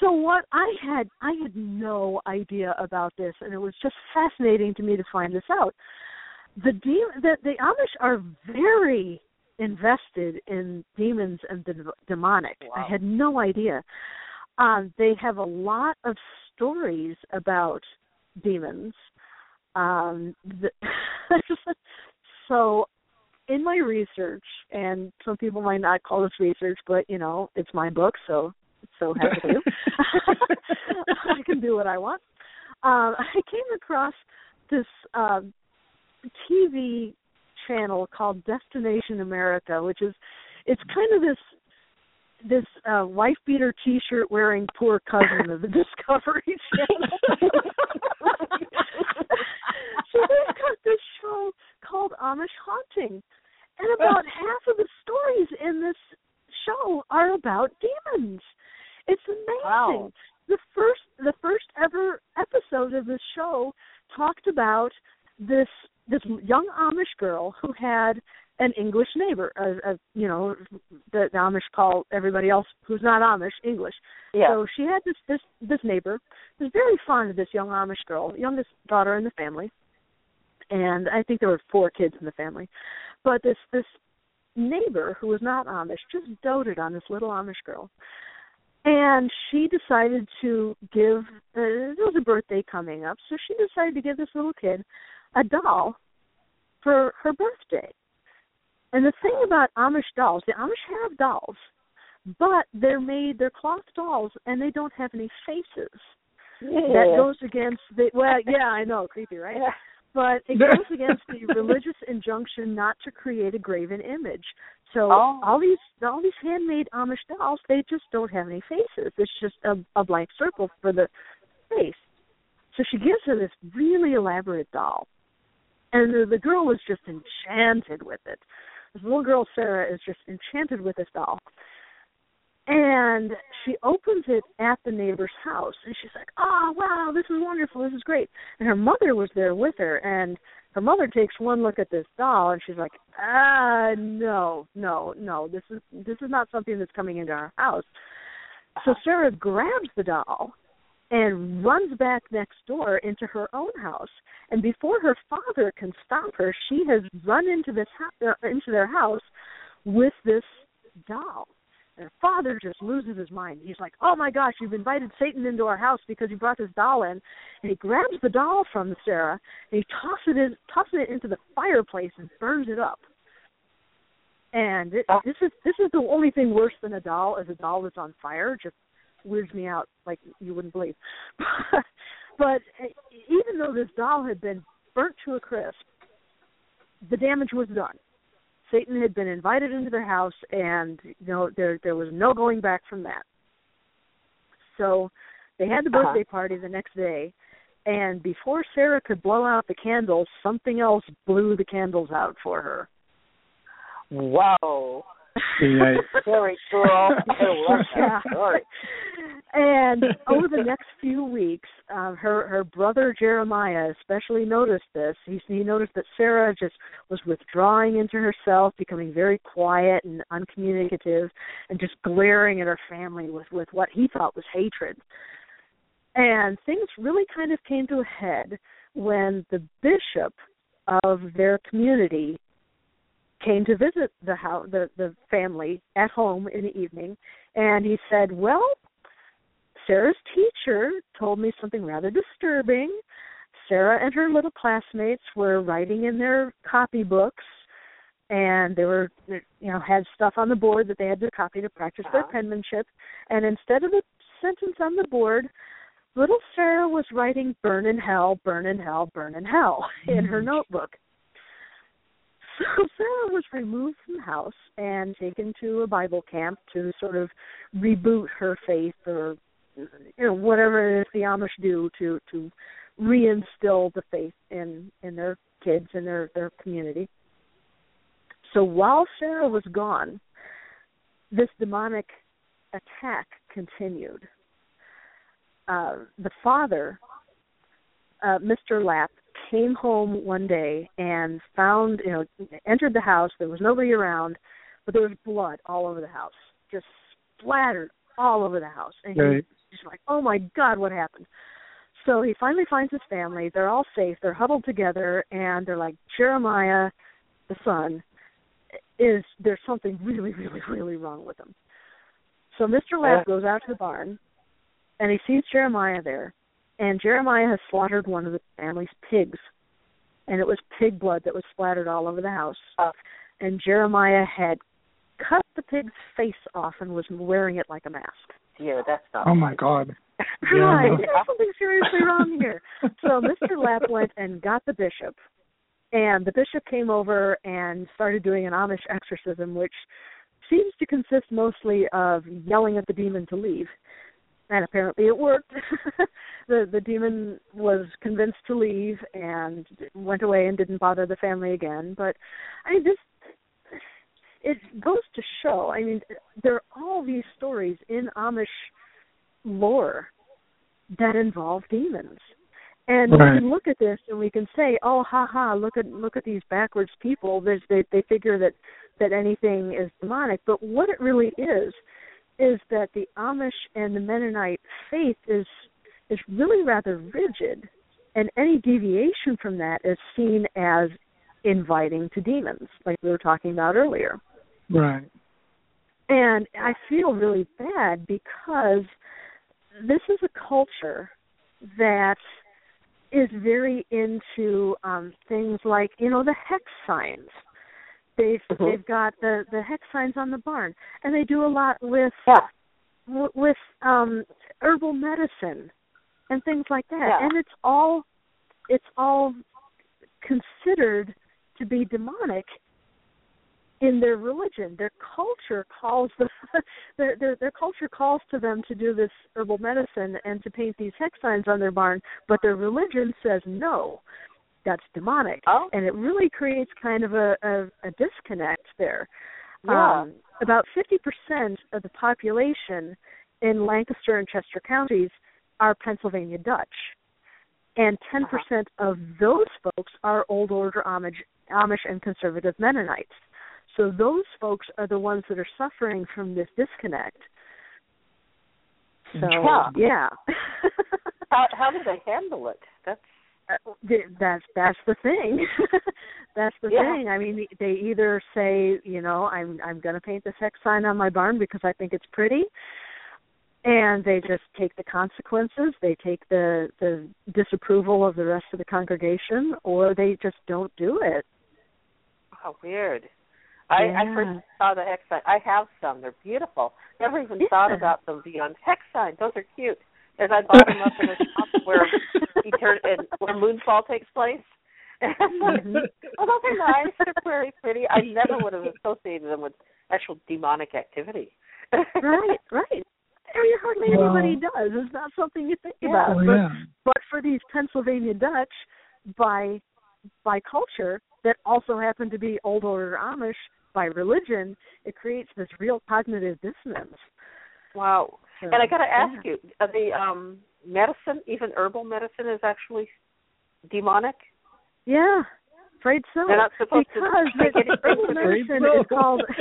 So what I had I had no idea about this and it was just fascinating to me to find this out. The de- the, the Amish are very invested in demons and the demonic. Wow. I had no idea. Um, they have a lot of stories about demons. Um, the, so, in my research, and some people might not call this research, but you know, it's my book, so so happy to. I can do what I want. Um, I came across this um, TV channel called Destination America, which is it's kind of this this uh wife beater t shirt wearing poor cousin of the Discovery Channel. so they've got this show called Amish Haunting. And about half of the stories in this show are about demons. It's amazing. Wow. The first the first ever episode of this show talked about this this young Amish girl who had an English neighbor, a, a you know, the, the Amish call everybody else who's not Amish English. Yeah. So she had this this this neighbor who was very fond of this young Amish girl, youngest daughter in the family, and I think there were four kids in the family. But this this neighbor who was not Amish just doted on this little Amish girl, and she decided to give. Uh, there was a birthday coming up, so she decided to give this little kid a doll for her birthday. And the thing about Amish dolls, the Amish have dolls, but they're made they're cloth dolls and they don't have any faces. That goes against the well, yeah, I know, creepy, right? Yeah. But it goes against the religious injunction not to create a graven image. So Oh. all these all these handmade Amish dolls, they just don't have any faces. It's just a, a blank circle for the face. So she gives her this really elaborate doll, and the, the girl was just enchanted with it. This little girl Sarah is just enchanted with this doll, and she opens it at the neighbor's house, and she's like, "Oh wow, this is wonderful, this is great." And her mother was there with her, and her mother takes one look at this doll, and she's like, "Ah, no, no, no, this is this is not something that's coming into our house." So Sarah grabs the doll and runs back next door into her own house. And before her father can stop her, she has run into this hou- uh, into their house with this doll. And her father just loses his mind. He's like, "Oh my gosh, you've invited Satan into our house because you brought this doll in." And he grabs the doll from Sarah and he tosses it in, tosses it into the fireplace and burns it up. And it, Ah. this is this is the only thing worse than a doll is a doll that's on fire. Just weirds me out like you wouldn't believe. but even though this doll had been burnt to a crisp, the damage was done. Satan had been invited into their house, and you know there there was no going back from that. So they had the Uh-huh. birthday party the next day, and before Sarah could blow out the candles, something else blew the candles out for her. Whoa. Yikes. Very cool. I love Yeah. that story. And over the next few weeks, um, her her brother Jeremiah especially noticed this. He he noticed that Sarah just was withdrawing into herself, becoming very quiet and uncommunicative, and just glaring at her family with with what he thought was hatred. And things really kind of came to a head when the bishop of their community came to visit the house the the family at home in the evening and he said well sarah's teacher told me something rather disturbing. Sarah and her little classmates were writing in their copybooks and they were you know had stuff on the board that they had to copy to practice their penmanship. And instead of the sentence on the board little sarah was writing burn in hell burn in hell burn in hell in her mm. notebook. So Sarah was removed from the house and taken to a Bible camp to sort of reboot her faith or you know whatever it is the Amish do to to reinstill the faith in in their kids and their their community. So while Sarah was gone, this demonic attack continued. Uh, the father, uh, Mr. Lapp, came home one day and found, you know, entered the house. There was nobody around, but there was blood all over the house, just splattered all over the house. And Right. He's like, "Oh my God, what happened?" So he finally finds his family. They're all safe. They're huddled together, and they're like, Jeremiah, the son, is there's something really, really, really wrong with him. So Mr. Lapp goes out to the barn, and he sees Jeremiah there, and Jeremiah has slaughtered one of the family's pigs, and it was pig blood that was splattered all over the house. Oh. And Jeremiah had cut the pig's face off and was wearing it like a mask. That's not. Oh my God. Right, Yeah. there's something seriously wrong here. So Mr. Lapp went and got the bishop, and the bishop came over and started doing an Amish exorcism, which seems to consist mostly of yelling at the demon to leave. And apparently it worked. the the demon was convinced to leave and went away and didn't bother the family again. But I mean this it goes to show, I mean, there are all these stories in Amish lore that involve demons. And Right. we can look at this and we can say, "Oh, ha ha! Look at look at these backwards people. There's, they they figure that that anything is demonic." But what it really is is that the Amish and the Mennonite faith is is really rather rigid, and any deviation from that is seen as inviting to demons, like we were talking about earlier. Right. And I feel really bad because this is a culture that is very into um things like, you know, the hex signs. They've Mhm. they've got the the hex signs on the barn and they do a lot with Yeah. w- with um herbal medicine and things like that. Yeah. And it's all it's all considered to be demonic in their religion. Their culture calls the their, their their culture calls to them to do this herbal medicine and to paint these hex signs on their barn, but their religion says no. That's demonic. Oh. And it really creates kind of a, a, a disconnect there. Yeah. Um, about 50% of the population in Lancaster and Chester counties are Pennsylvania Dutch. And 10% of those folks are Old Order Amish, Amish and Conservative Mennonites. So those folks are the ones that are suffering from this disconnect. So, Yeah. yeah. How how do they handle it? That's Uh, that's that's the thing. that's the Yeah. thing. I mean, they either say, you know, I'm I'm going to paint this hex sign on my barn because I think it's pretty, and they just take the consequences. They take the the disapproval of the rest of the congregation, or they just don't do it. how weird. I, I first saw the hex sign. I have some. They're beautiful. Never even thought about them beyond hex signs. Those are cute. As I bought them up in a shop where etern- and where Moonfall takes place. Mm-hmm. Well, those are nice. They're very pretty. I never would have associated them with actual demonic activity. right, right. I mean, hardly Well- anybody does. It's not something you think Yeah. about. Oh, but yeah. but for these Pennsylvania Dutch, by by culture that also happen to be old order Amish by religion, it creates this real cognitive dissonance. Wow. So, And I got to yeah. ask you, uh, the um medicine, even herbal medicine, is actually demonic. Yeah, afraid so. They're not supposed to because anything herbal medicine is called.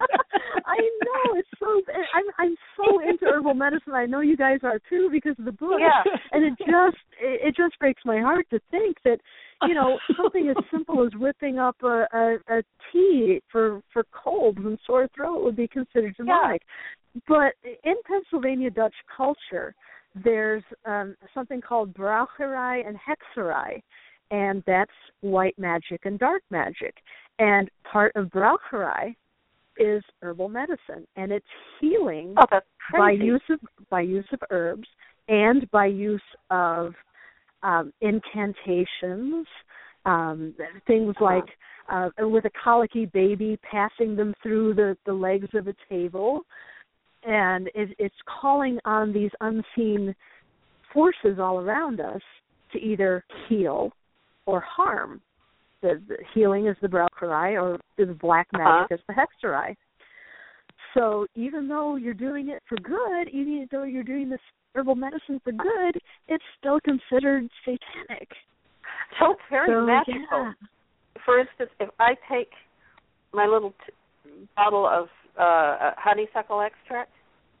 I know it's so. I'm I'm so into herbal medicine. I know you guys are too because of the book. Yeah. and it just it, it just breaks my heart to think that you know something as simple as whipping up a, a a tea for for colds and sore throat would be considered demonic. But in Pennsylvania Dutch culture, there's um something called braucherei and hexerei, and that's white magic and dark magic. And part of braucherei is herbal medicine, and it's healing Oh, by use of by use of herbs and by use of um, incantations, um, things Uh-huh. like uh, with a colicky baby, passing them through the the legs of a table, and it, it's calling on these unseen forces all around us to either heal or harm. The, the healing is the Braucherei, or the black magic Uh-huh. is the Hexerei. So even though you're doing it for good, even though you're doing this herbal medicine for good, it's still considered satanic. So it's very so, magical. Yeah. For instance, if I take my little t- bottle of uh honeysuckle extract,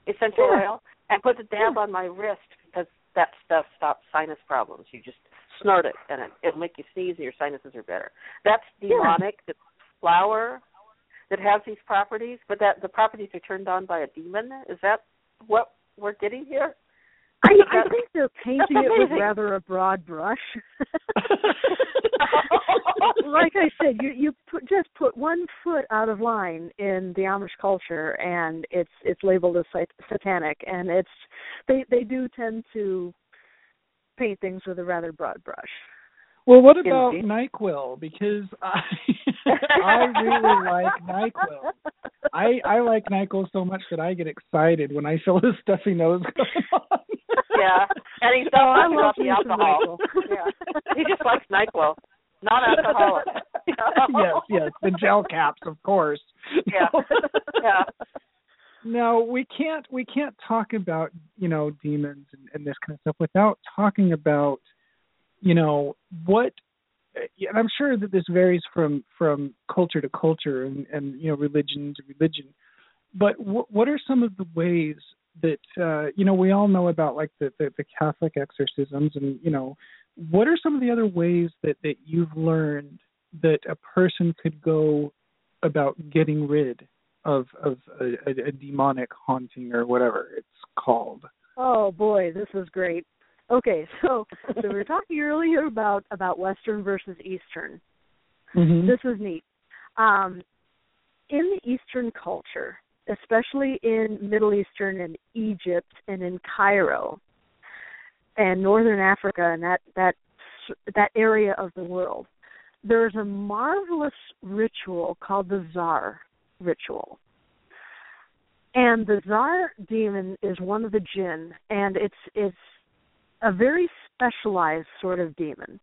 essential Yeah. oil, and put a dab on my wrist because that stuff stops sinus problems. You just snort it and it, it'll make you sneeze and your sinuses are better. That's Yeah. demonic. The flower that has these properties, but that the properties are turned on by a demon. Is that what we're getting here? I, I think they're painting it with rather a broad brush. like I said, you you put, just put one foot out of line in the Amish culture, and it's it's labeled as sat- satanic, and it's they they do tend to paint things with a rather broad brush. Well, what about. Nyquil? Because I I really like Nyquil. I I like Nyquil so much that I get excited when I feel his stuffy nose going on. Yeah, and he's talking oh, love about the alcohol. Yeah, he just likes Nyquil, non-alcoholic. yes, yes, the gel caps, of course. Yeah. Yeah. No, we can't we can't talk about you know demons and, and this kind of stuff without talking about you know what and I'm sure that this varies from from culture to culture and and you know religion to religion but what what are some of the ways that uh you know we all know about like the, the the Catholic exorcisms and you know what are some of the other ways that that you've learned that a person could go about getting rid of of a, a, a demonic haunting or whatever it's called. Oh boy, this is great. Okay, so so we were talking earlier about about Western versus Eastern. Mm-hmm. This is neat. Um, in the Eastern culture, especially in Middle Eastern and Egypt and in Cairo and Northern Africa and that that that area of the world, there's a marvelous ritual called the Zar ritual. And the Zar demon is one of the jinn, and it's it's a very specialized sort of demon.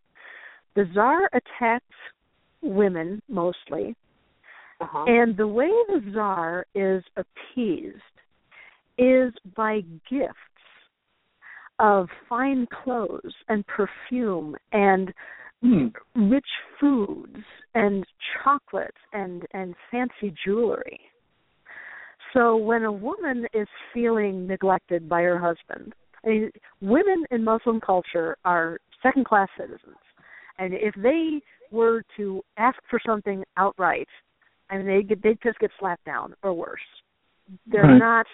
The Zar attacks women mostly, Uh-huh. and the way the Zar is appeased is by gifts of fine clothes and perfume and Hmm. rich foods and chocolates and and fancy jewelry. So when a woman is feeling neglected by her husband, I mean, women in Muslim culture are second class citizens. And if they were to ask for something outright, I mean they get they just get slapped down or worse. They're Right. not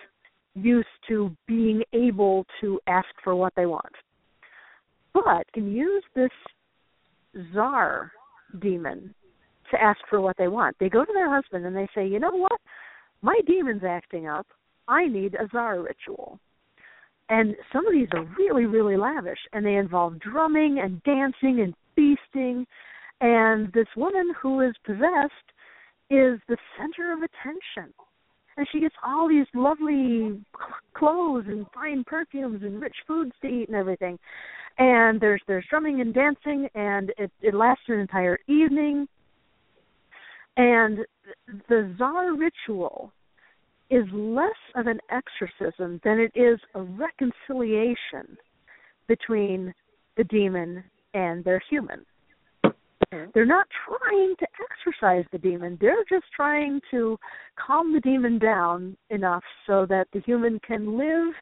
used to being able to ask for what they want. But can use this Zar demon to ask for what they want. They go to their husband and they say, "You know what? My demon's acting up. I need a Zar ritual." And some of these are really, really lavish, and they involve drumming and dancing and feasting. And this woman who is possessed is the center of attention. And she gets all these lovely clothes and fine perfumes and rich foods to eat and everything. And there's there's drumming and dancing, and it it lasts an entire evening. And the Zar ritual is less of an exorcism than it is a reconciliation between the demon and their human. Mm-hmm. They're not trying to exorcise the demon. They're just trying to calm the demon down enough so that the human can live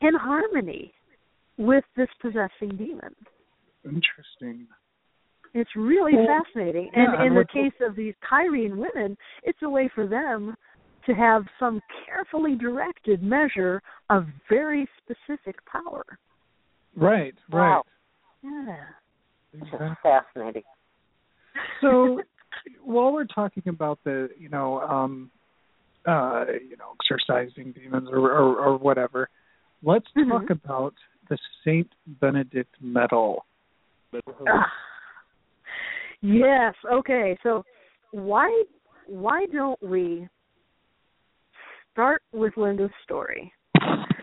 in harmony with this possessing demon. Interesting. It's really Well, fascinating. yeah, and in the case of these Cairene women, it's a way for them to have some carefully directed measure of very specific power. Right, right. Wow. Yeah. Fascinating. So while we're talking about the, you know, um uh, you know, exercising demons or or, or whatever, let's Mhm. talk about the Saint Benedict medal. Ah. yes. Okay. So why why don't we start with Linda's story?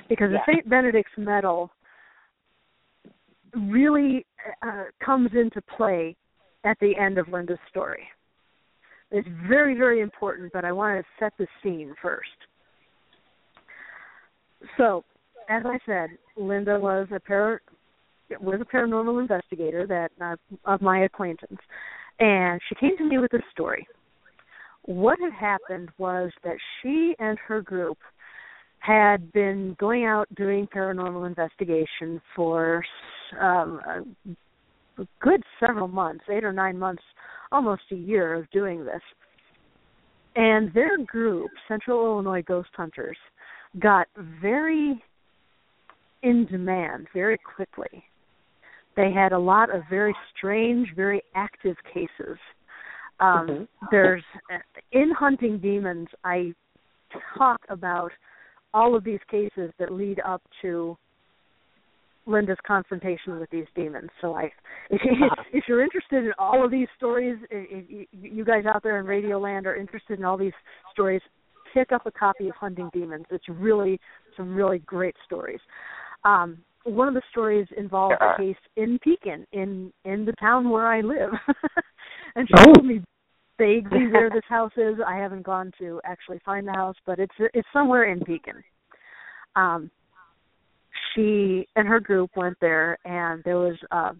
Because Yeah. the Saint Benedict's medal really uh, comes into play at the end of Linda's story. It's very, very important, but I want to set the scene first. So, as I said, Linda was a para, was a paranormal investigator that uh, of my acquaintance, and she came to me with this story. What had happened was that she and her group had been going out doing paranormal investigation for um, a good several months, eight or nine months, almost a year of doing this. And their group, Central Illinois Ghost Hunters, got very in demand very quickly. They had a lot of very strange, very active cases. Um, mm-hmm. There's in hunting demons. I talk about all of these cases that lead up to Linda's confrontation with these demons. So I, if, uh-huh. if you're interested in all of these stories, if you guys out there in Radioland are interested in all these stories, pick up a copy of Hunting Demons. It's really some really great stories. Um, one of the stories involved a case in Pekin, in in the town where I live, and she oh. told me vaguely where this house is. I haven't gone to actually find the house, but it's it's somewhere in Pekin. Um, she and her group went there, and there was a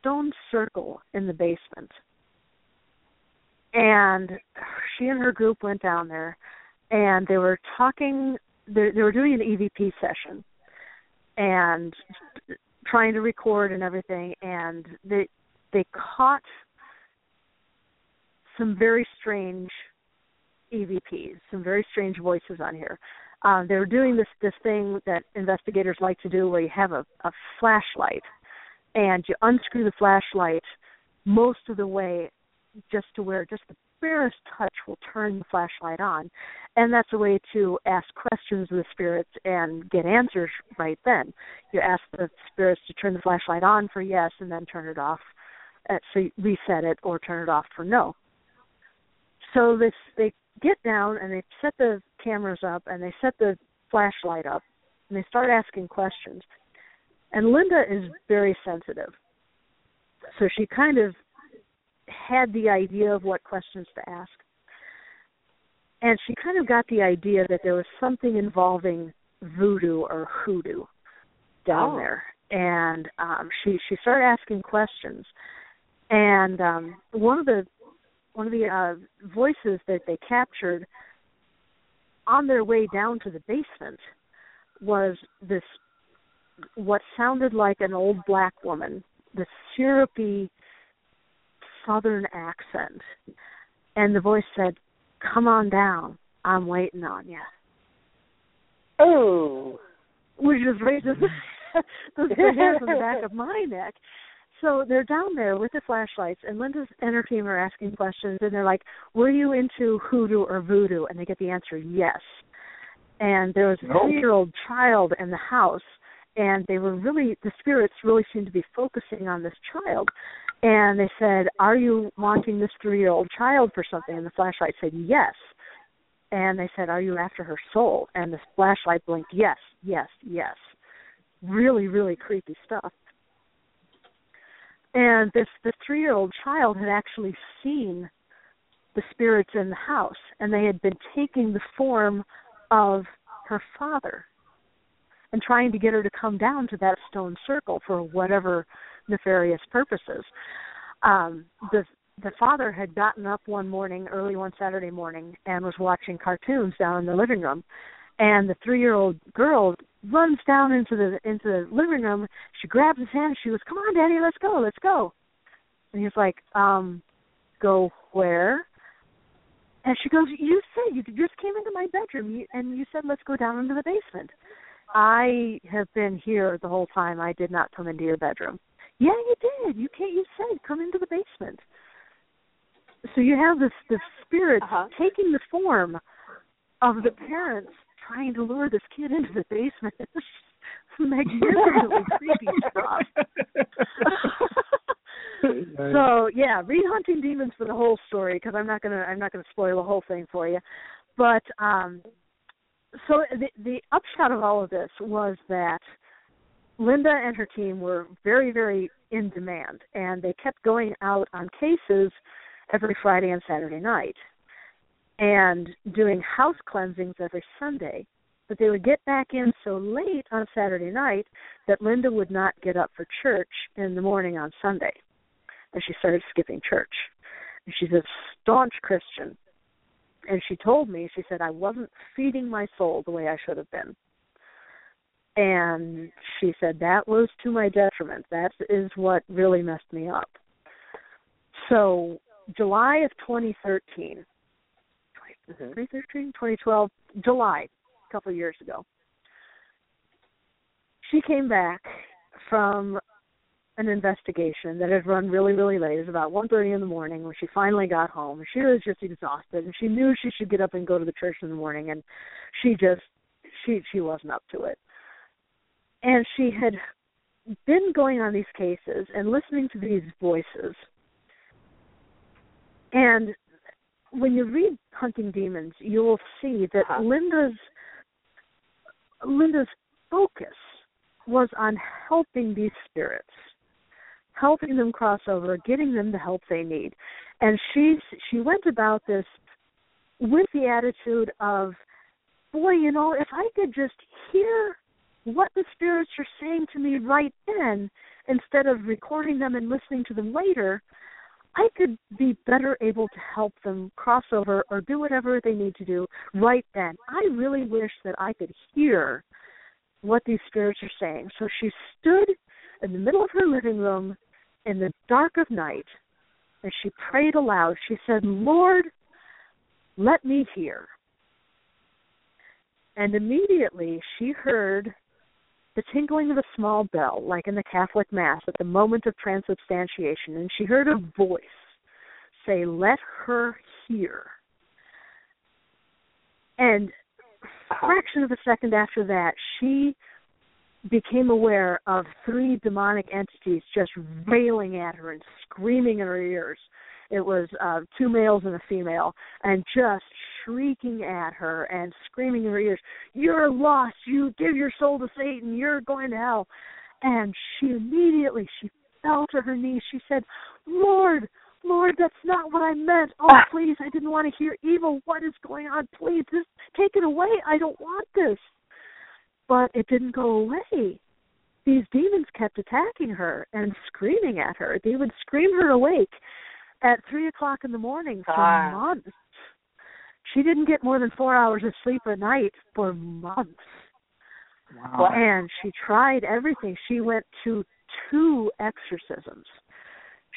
stone circle in the basement. And she and her group went down there, and they were talking. They, they were doing an EVP session, and trying to record and everything. And they they caught some very strange EVPs, some very strange voices on here um, they were doing this this thing that investigators like to do, where you have a, a flashlight, and you unscrew the flashlight most of the way, just to where just the barest touch will turn the flashlight on, and that's a way to ask questions of the spirits and get answers right then. You ask the spirits to turn the flashlight on for yes, and then turn it off, uh, so reset it or turn it off for no. So this they get down and they set the cameras up and they set the flashlight up and they start asking questions. And Linda is very sensitive. So she kind of had the idea of what questions to ask. And she kind of got the idea that there was something involving voodoo or hoodoo down oh. there. And um she she started asking questions. And um one of the one of the uh, voices that they captured on their way down to the basement was this what sounded like an old black woman, the syrupy southern accent. And the voice said, Come on down. I'm waiting on you. Oh. Which just raises the hairs on the back of my neck. So they're down there with the flashlights, and Linda's and her team are asking questions, and they're like, "Were you into hoodoo or voodoo?" And they get the answer, "Yes." And there was a nope. three-year-old child in the house, and they were really the spirits really seemed to be focusing on this child. And they said, "Are you wanting this three-year-old child for something?" And the flashlight said, "Yes." And they said, "Are you after her soul?" And the flashlight blinked, "Yes, yes, yes." Really, really creepy stuff and this the three year old child had actually seen the spirits in the house and they had been taking the form of her father and trying to get her to come down to that stone circle for whatever nefarious purposes. Um the the father had gotten up one morning early one saturday morning and was watching cartoons down in the living room and the three year old girl runs down into the into the living room. She grabs his hand. She goes, "Come on, Daddy, let's go, let's go." And he's like, "Um, go where?" And she goes, "You said you just came into my bedroom, and you said let's go down into the basement." I have been here the whole time. I did not come into your bedroom. Yeah, you did. You can't. You said come into the basement. So you have this the spirit uh-huh. taking the form of the parents trying to lure this kid into the basement. magnificently creepy stuff. so yeah, read Hunting Demons for the whole story because I'm not gonna I'm not gonna spoil the whole thing for you. But um, so the the upshot of all of this was that Linda and her team were very very in demand, and they kept going out on cases every Friday and Saturday night, and doing house cleansings every Sunday. But they would get back in so late on Saturday night that Linda would not get up for church in the morning on Sunday. And she started skipping church. And she's a staunch Christian. And she told me, she said, I wasn't feeding my soul the way I should have been. And she said, that was to my detriment. That is what really messed me up. So, July of 2013, Mm-hmm. 2013, 2012, July, a couple of years ago. She came back from an investigation that had run really, really late. It was about one thirty in the morning when she finally got home. She was just exhausted, and she knew she should get up and go to the church in the morning, and she just she she wasn't up to it. And she had been going on these cases and listening to these voices. And when you read Hunting Demons, you will see that uh-huh. Linda's Linda's focus was on helping these spirits, helping them cross over, getting them the help they need. And she's she went about this with the attitude of, boy, you know, if I could just hear what the spirits are saying to me right then instead of recording them and listening to them later, I could be better able to help them cross over or do whatever they need to do right then. I really wish that I could hear what these spirits are saying. So she stood in the middle of her living room in the dark of night and she prayed aloud. She said, Lord, let me hear. And immediately she heard the tinkling of a small bell, like in the Catholic Mass at the moment of transubstantiation, and she heard a voice say, Let her hear. And a fraction of a second after that, she became aware of three demonic entities just railing at her and screaming in her ears. It was uh, two males and a female, and just shrieking at her and screaming in her ears, You're lost. You give your soul to Satan. You're going to hell. And she immediately she fell to her knees. She said, Lord, Lord, that's not what I meant. Oh, ah. please, I didn't want to hear evil. What is going on? Please, just take it away. I don't want this. But it didn't go away. These demons kept attacking her and screaming at her. They would scream her awake at three o'clock in the morning for ah. months. She didn't get more than four hours of sleep a night for months. Wow. And she tried everything. She went to two exorcisms.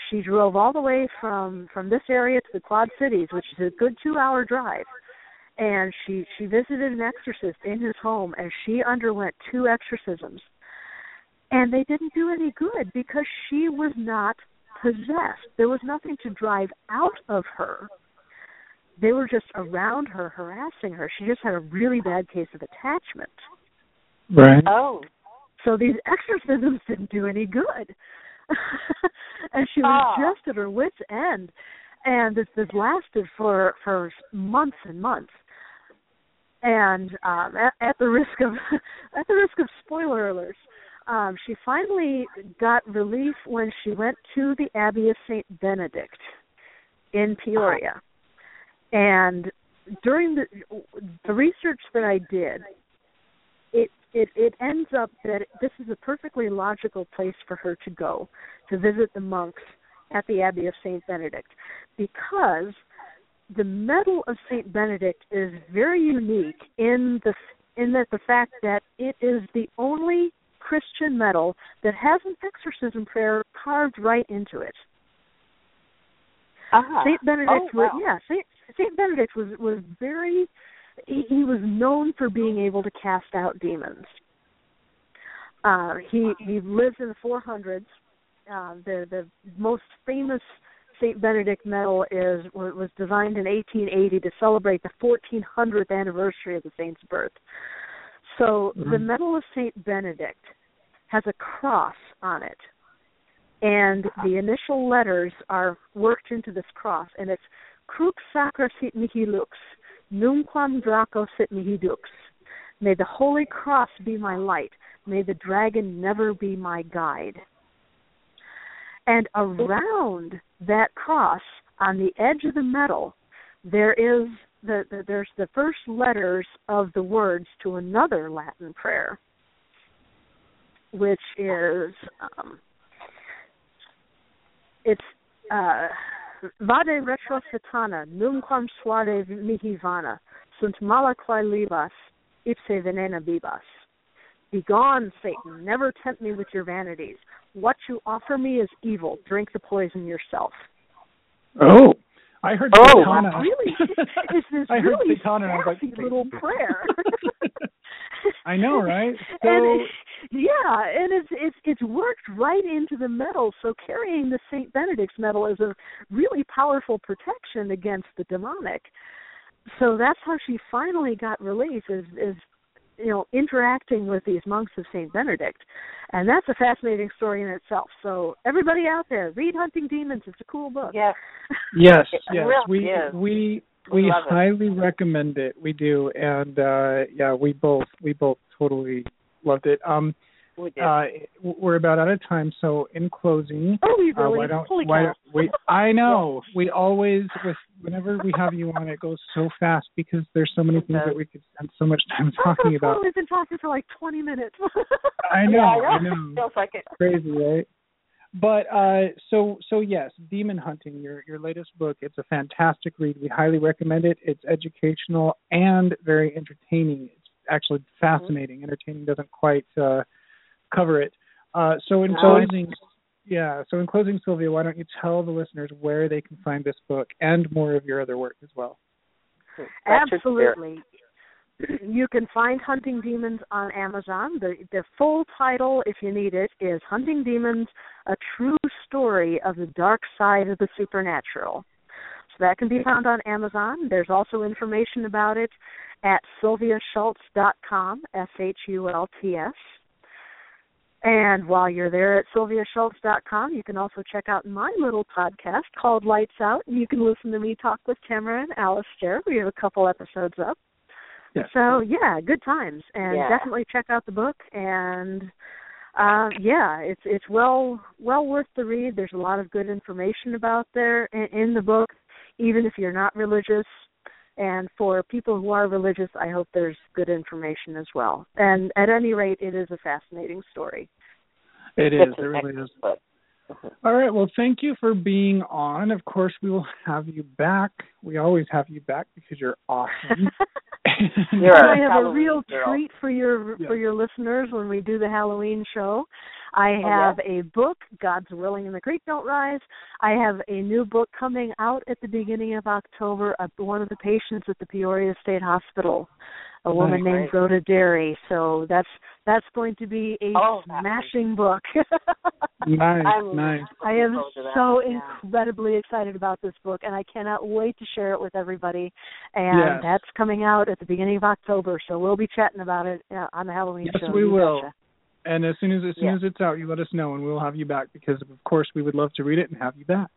She drove all the way from from this area to the Quad Cities, which is a good two hour drive. And she she visited an exorcist in his home, and she underwent two exorcisms. And they didn't do any good because she was not possessed. There was nothing to drive out of her. They were just around her, harassing her. She just had a really bad case of attachment. Right. Oh. So these exorcisms didn't do any good. and she was oh. just at her wits' end. And this this lasted for for months and months. And um at, at the risk of at the risk of spoiler alerts, um, she finally got relief when she went to the Abbey of Saint Benedict in Peoria. And during the the research that I did, it it it ends up that this is a perfectly logical place for her to go to visit the monks at the Abbey of Saint Benedict because the medal of Saint Benedict is very unique in the in that the fact that it is the only Christian medal that has an exorcism prayer carved right into it. Uh-huh. Saint Benedict oh, wow. was yeah, Saint Saint Benedict was was very he, he was known for being able to cast out demons. Uh, he he lived in the 400s. Uh, the the most famous Saint Benedict medal is was designed in 1880 to celebrate the 1400th anniversary of the saint's birth. So mm-hmm. the medal of Saint Benedict has a cross on it. And the initial letters are worked into this cross, and it's Crux sacra sit mihi lux, nunquam draco sit mihi dux. May the holy cross be my light. May the dragon never be my guide. And around that cross on the edge of the medal, there is the, the there's the first letters of the words to another Latin prayer, which is um, it's uh, Vade retro satana, numquam suade mihi vana, sunt mala quae libas, ipse venena bibas. Begone, Satan, never tempt me with your vanities. What you offer me is evil. Drink the poison yourself. Oh, I heard Oh, Satana. Really? It's this I heard really Satana and I was like, sassy little prayer. I know, right? So and it, yeah, and it's it's it's worked right into the medal. So carrying the Saint Benedict's medal is a really powerful protection against the demonic. So that's how she finally got released is is you know interacting with these monks of Saint Benedict, and that's a fascinating story in itself. So everybody out there, read Hunting Demons. It's a cool book. Yes. yes, yes, really we is. we We we love it. highly recommend it. We do, and uh yeah, we both we both totally loved it. Um, We did. uh, we're about out of time, so in closing, Oh, we Uh, really? why don't Holy why cow. we? I know we always with whenever we have you on, it goes so fast because there's so many It things does. that we could spend so much time talking about. We've been talking for like 20 minutes. I know, yeah, I I know. know, Feels like it. crazy, right? But uh, so so yes, Demon Hunting, your your latest book. It's a fantastic read. We highly recommend it. It's educational and very entertaining. It's actually fascinating. Entertaining doesn't quite uh, cover it. Uh, so in No. closing, yeah. So in closing, Sylvia, why don't you tell the listeners where they can find this book and more of your other work as well? That's your spirit. Absolutely. You can find Hunting Demons on Amazon. The the full title, if you need it, is Hunting Demons: A True Story of the Dark Side of the Supernatural. So that can be found on Amazon. There's also information about it at sylviashults.com, S H U L T S. And while you're there at sylviashults.com, you can also check out my little podcast called Lights Out. You can listen to me talk with Tamara and Alistair. We have a couple episodes up. Yes. So yeah, good times, and Yeah. definitely check out the book. And uh, yeah, it's it's well well worth the read. There's a lot of good information about there in, in the book, even if you're not religious. And for people who are religious, I hope there's good information as well. And at any rate, it is a fascinating story. It's. It really is. book. Uh-huh. All right. Well, thank you for being on. Of course, we will have you back. We always have you back because you're awesome. You're I a have a real girl. treat for your Yeah. for your listeners when we do the Halloween show. I Oh, have a book, God's Willing and the Creek Don't Rise. I have a new book coming out at the beginning of October of one of the patients at the Peoria State Hospital, a woman Nice. named Rhoda Derry. So that's that's going to be a Oh, that smashing book. nice, I'm nice. I am Forward to that, so yeah. incredibly excited about this book, and I cannot wait to share it with everybody. And Yes. that's coming out at the beginning of October, so we'll be chatting about it uh, on the Halloween Yes, show. we You will. betcha. And as soon as as soon Yeah. as it's out, you let us know, and we'll have you back because, of course, we would love to read it and have you back.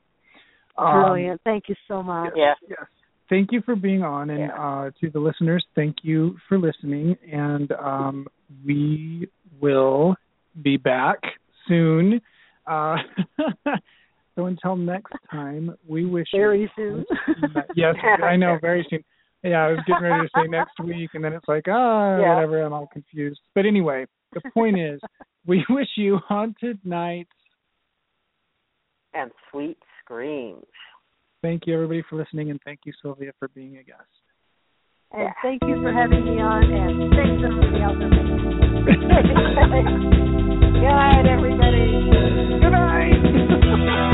Um, Brilliant. Thank you so much. Yeah. Yes. Thank you for being on, and Yeah. uh, to the listeners, thank you for listening. And um, we will be back soon. Uh, so until next time, we wish you Very soon. yes, I know, very soon. Yeah, I was getting ready to say next week, and then it's like, ah, Yeah. whatever. I'm all confused. But anyway, the point is, we wish you haunted nights. And sweet screams. Thank you, everybody, for listening, and thank you, Sylvia, for being a guest. and thank you for having me on, and thanks everybody out there. Good night, everybody. Good night.